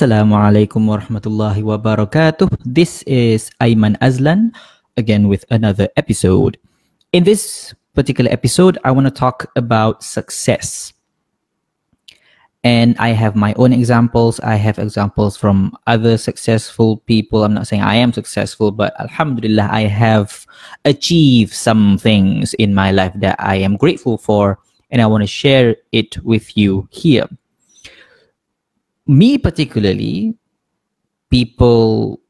Assalamu alaikum warahmatullahi wabarakatuh. This is Aiman Azlan again with another episode. In this particular episode, I want to talk about success. And I have my own examples. I have examples from other successful people. I'm not saying I am successful, but Alhamdulillah, I have achieved some things in my life that I am grateful for. And I want to share it with you here me particularly, people,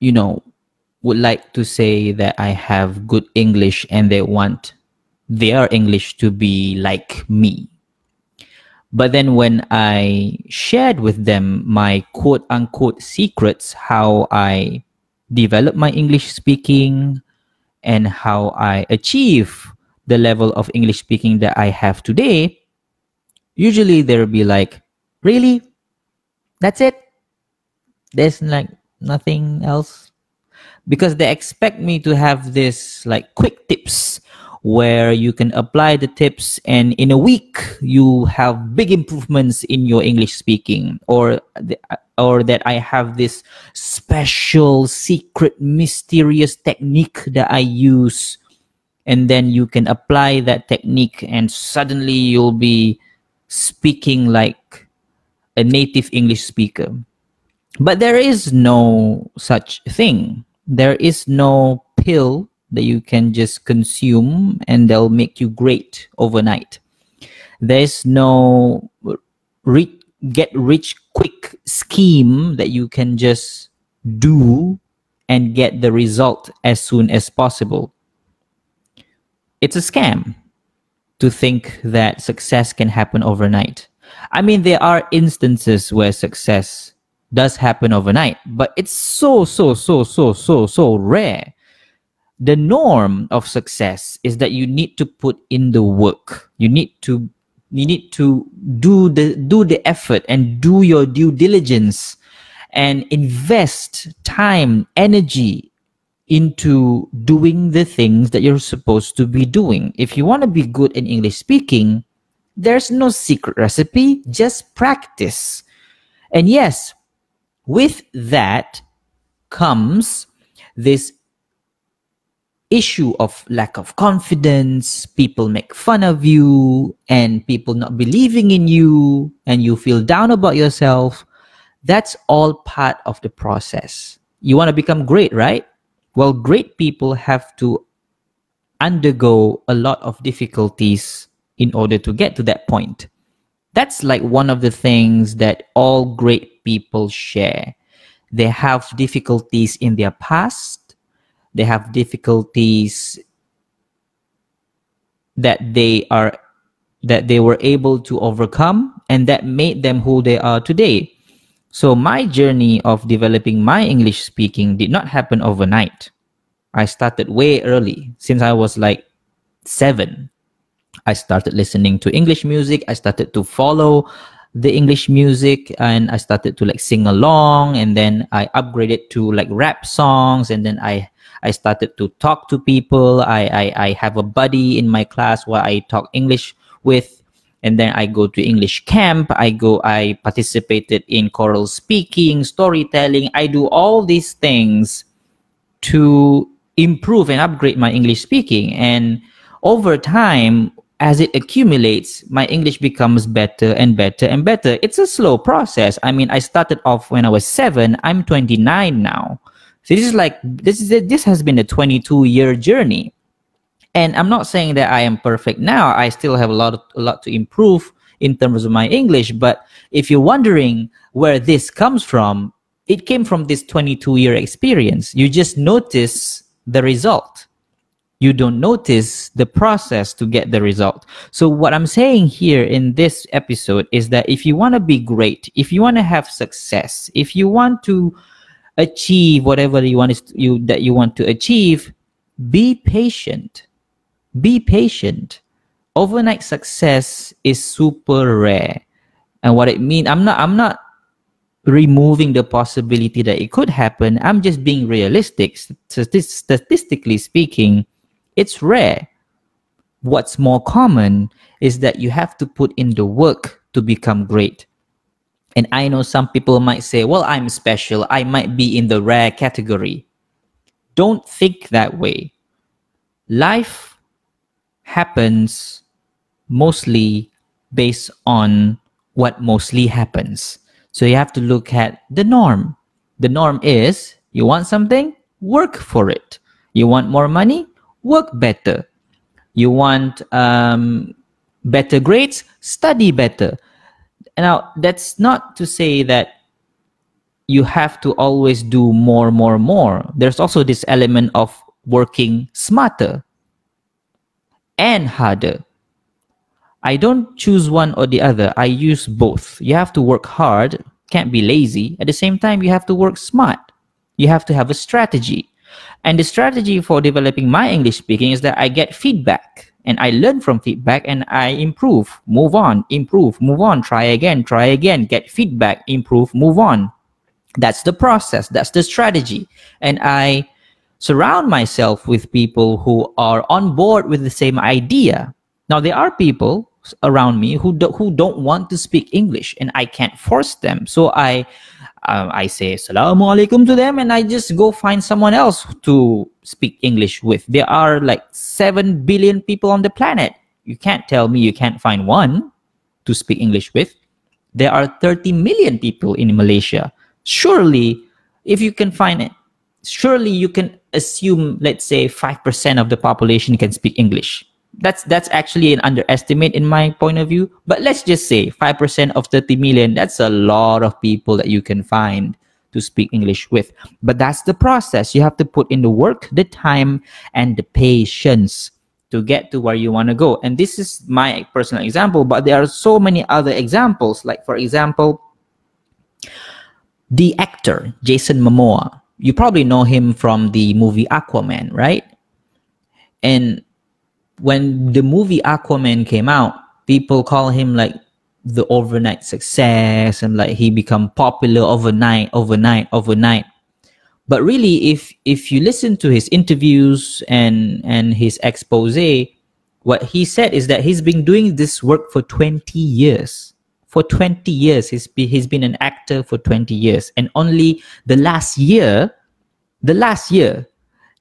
you know, would like to say that I have good English and they want their English to be like me. But then when I shared with them my quote unquote secrets, how I develop my English speaking and how I achieve the level of English speaking that I have today, usually they'll be like, Really? That's it. There's like nothing else. Because they expect me to have this like quick tips where you can apply the tips and in a week you have big improvements in your English speaking or the, or that I have this special secret mysterious technique that I use and then you can apply that technique and suddenly you'll be speaking like a native English speaker. But there is no such thing. There is no pill that you can just consume and they'll make you great overnight. There's no re- get rich quick scheme that you can just do and get the result as soon as possible. It's a scam to think that success can happen overnight. I mean, there are instances where success does happen overnight, but it's so, so, so, so, so, so rare. The norm of success is that you need to put in the work. You need to you need to do the do the effort and do your due diligence and invest time, energy into doing the things that you're supposed to be doing. If you want to be good in English speaking, there's no secret recipe, just practice. And yes, with that comes this issue of lack of confidence, people make fun of you, and people not believing in you, and you feel down about yourself. That's all part of the process. You want to become great, right? Well, great people have to undergo a lot of difficulties in order to get to that point. That's like one of the things that all great people share. They have difficulties in their past, they have difficulties that they are that they were able to overcome and that made them who they are today. So my journey of developing my English speaking did not happen overnight. I started way early since I was like 7 I started listening to English music. I started to follow the English music and I started to like sing along and then I upgraded to like rap songs and then I I started to talk to people. I, I, I have a buddy in my class where I talk English with and then I go to English camp. I go I participated in choral speaking, storytelling. I do all these things to improve and upgrade my English speaking and over time as it accumulates, my English becomes better and better and better. It's a slow process. I mean, I started off when I was seven. I'm 29 now. So this is like this is a, this has been a 22 year journey, and I'm not saying that I am perfect now. I still have a lot of, a lot to improve in terms of my English. But if you're wondering where this comes from, it came from this 22 year experience. You just notice the result you don't notice the process to get the result. So, what I'm saying here in this episode is that if you want to be great, if you want to have success, if you want to achieve whatever you want to, you that you want to achieve, be patient. Be patient. Overnight success is super rare. And what it means, I'm not I'm not removing the possibility that it could happen. I'm just being realistic. Statistically speaking, it's rare. What's more common is that you have to put in the work to become great. And I know some people might say, well, I'm special. I might be in the rare category. Don't think that way. Life happens mostly based on what mostly happens. So you have to look at the norm. The norm is you want something, work for it. You want more money, work better. You want um, better grades, study better. Now, that's not to say that you have to always do more, more, more. There's also this element of working smarter and harder. I don't choose one or the other. I use both. You have to work hard, can't be lazy. At the same time, you have to work smart. You have to have a strategy. And the strategy for developing my English speaking is that I get feedback and I learn from feedback and I improve, move on, improve, move on, try again, try again, get feedback, improve, move on. That's the process, that's the strategy. And I surround myself with people who are on board with the same idea. Now, there are people around me who, do, who don't want to speak English and I can't force them. So I um, I say Assalamu alaikum to them and I just go find someone else to speak English with. There are like 7 billion people on the planet. You can't tell me you can't find one to speak English with. There are 30 million people in Malaysia. Surely, if you can find it, surely you can assume, let's say, 5% of the population can speak English that's that's actually an underestimate in my point of view. But let's just say 5% of 30 million that's a lot of people that you can find to speak english with. But that's the process. You have to put in the work the time and the patience to get to where you want to go. And this is my personal example but there are so many other examples. Like for example the actor jason momoa. You probably know him from the movie aquaman right? And when the movie Aquaman came out, people call him like the overnight success and like he become popular overnight, overnight, overnight. But really, if if you listen to his interviews and and his expose, what he said is that he's been doing this work for 20 years. For 20 years, he's, be, he's been an actor for 20 years. And only the last year, the last year,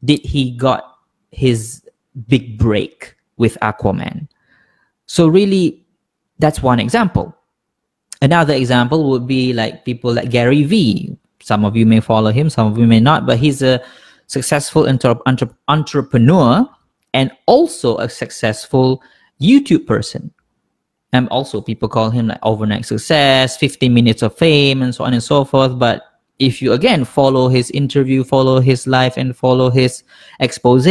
did he got his big break with Aquaman. So really, that's one example. Another example would be like people like Gary Vee. Some of you may follow him, some of you may not, but he's a successful inter- entre- entrepreneur and also a successful YouTube person. And also, people call him like overnight success, 15 minutes of fame, and so on and so forth. But if you again follow his interview, follow his life, and follow his expose,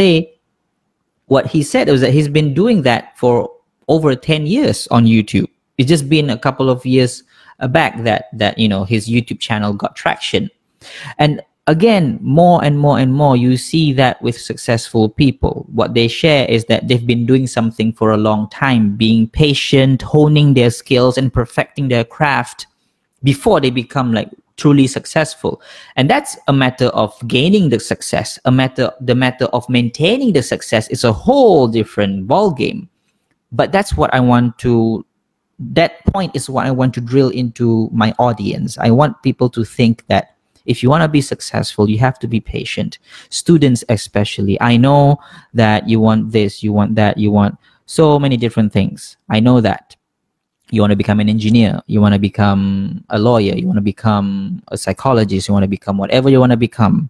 what he said was that he's been doing that for over 10 years on YouTube. It's just been a couple of years back that that you know his YouTube channel got traction. And again, more and more and more you see that with successful people. What they share is that they've been doing something for a long time, being patient, honing their skills and perfecting their craft before they become like truly successful. And that's a matter of gaining the success. A matter the matter of maintaining the success is a whole different ball game but that's what i want to that point is what i want to drill into my audience. I want people to think that if you want to be successful you have to be patient. Students especially i know that you want this you want that you want so many different things. I know that you want to become an engineer you want to become a lawyer you want to become a psychologist you want to become whatever you want to become.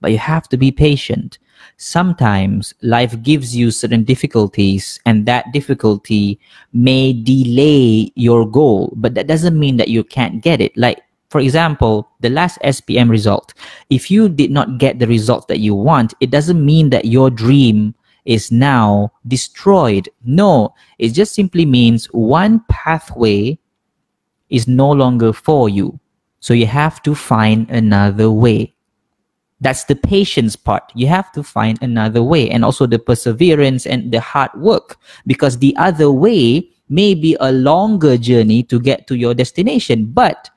But you have to be patient. Sometimes life gives you certain difficulties and that difficulty may delay your goal but that doesn't mean that you can't get it. Like for example the last spm result. If you did not get the result that you want it doesn't mean that your dream is now destroyed. No, it just simply means one pathway is no longer for you. So you have to find another way. That's the patience part. You have to find another way and also the perseverance and the hard work because the other way may be a longer journey to get to your destination. But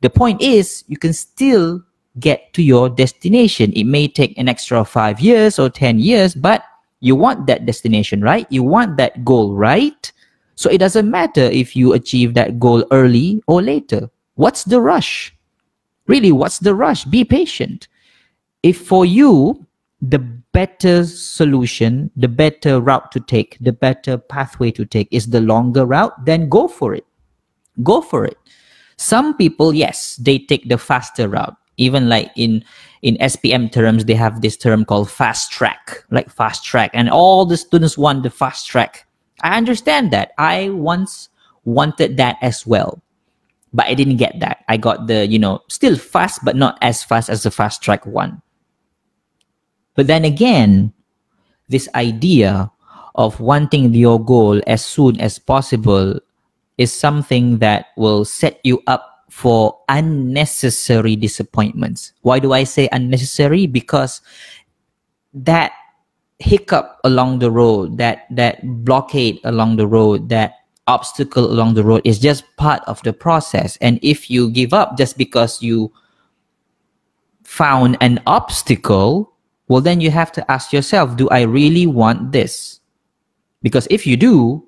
the point is, you can still get to your destination. It may take an extra five years or 10 years, but you want that destination, right? You want that goal, right? So it doesn't matter if you achieve that goal early or later. What's the rush? Really, what's the rush? Be patient. If for you, the better solution, the better route to take, the better pathway to take is the longer route, then go for it. Go for it. Some people, yes, they take the faster route. Even like in in SPM terms, they have this term called fast track, like fast track, and all the students want the fast track. I understand that. I once wanted that as well, but I didn't get that. I got the you know still fast, but not as fast as the fast track one. But then again, this idea of wanting your goal as soon as possible is something that will set you up for unnecessary disappointments. Why do I say unnecessary? Because that hiccup along the road, that that blockade along the road, that obstacle along the road is just part of the process. And if you give up just because you found an obstacle, well then you have to ask yourself, do I really want this? Because if you do,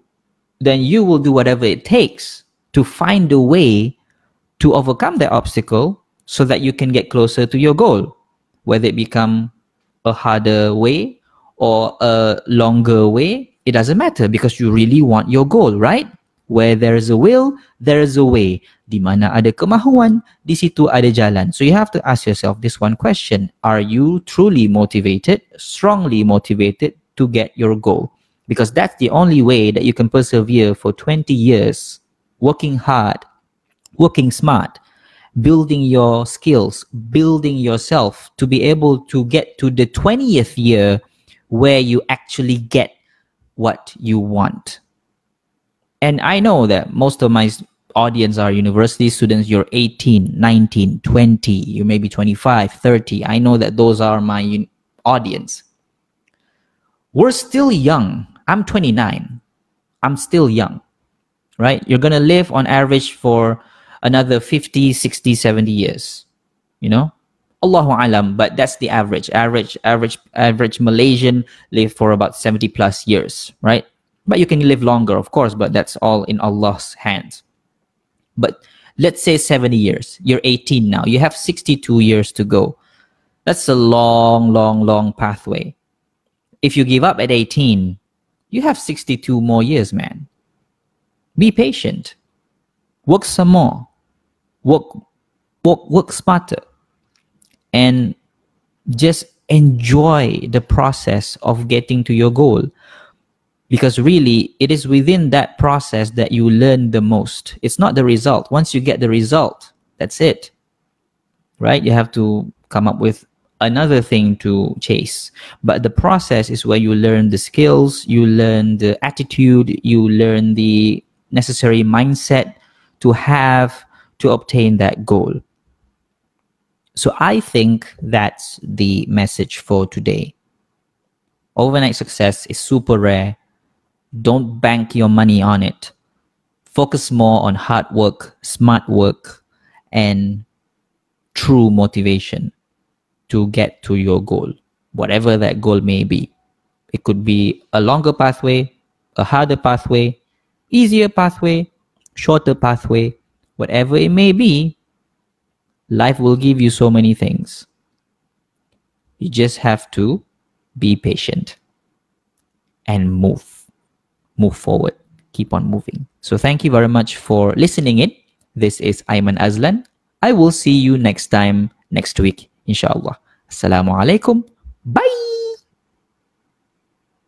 then you will do whatever it takes to find a way to overcome that obstacle so that you can get closer to your goal, whether it become a harder way or a longer way, it doesn't matter because you really want your goal, right? Where there is a will, there is a way. Di mana ada kemahuan, di situ ada jalan. So you have to ask yourself this one question. Are you truly motivated, strongly motivated to get your goal? Because that's the only way that you can persevere for 20 years, working hard working smart, building your skills, building yourself to be able to get to the 20th year where you actually get what you want. And I know that most of my audience are university students. You're 18, 19, 20, you may be 25, 30. I know that those are my audience. We're still young. I'm 29. I'm still young, right? You're going to live on average for another 50 60 70 years you know? Allahu alam but that's the average. Average average average malaysian live for about 70 plus years right? But you can live longer of course but that's all in allah's hands. But let's say 70 years. You're 18 now. You have 62 years to go. That's a long long long pathway. If you give up at 18 you have 62 more years man. Be patient. Work some more work work work smarter and just enjoy the process of getting to your goal. Because really it is within that process that you learn the most. It's not the result. Once you get the result that's it. Right? You have to come up with another thing to chase. But the process is where you learn the skills you learn the attitude you learn the necessary mindset to have to obtain that goal. So I think that's the message for today. Overnight success is super rare. Don't bank your money on it. Focus more on hard work, smart work, and true motivation to get to your goal, whatever that goal may be. It could be a longer pathway, a harder pathway, easier pathway, shorter pathway, whatever it may be, life will give you so many things. You just have to be patient and move, move forward, keep on moving. So thank you very much for listening in. This is Aiman Azlan. I will see you next time next week, inshallah. Assalamu alaikum. Bye.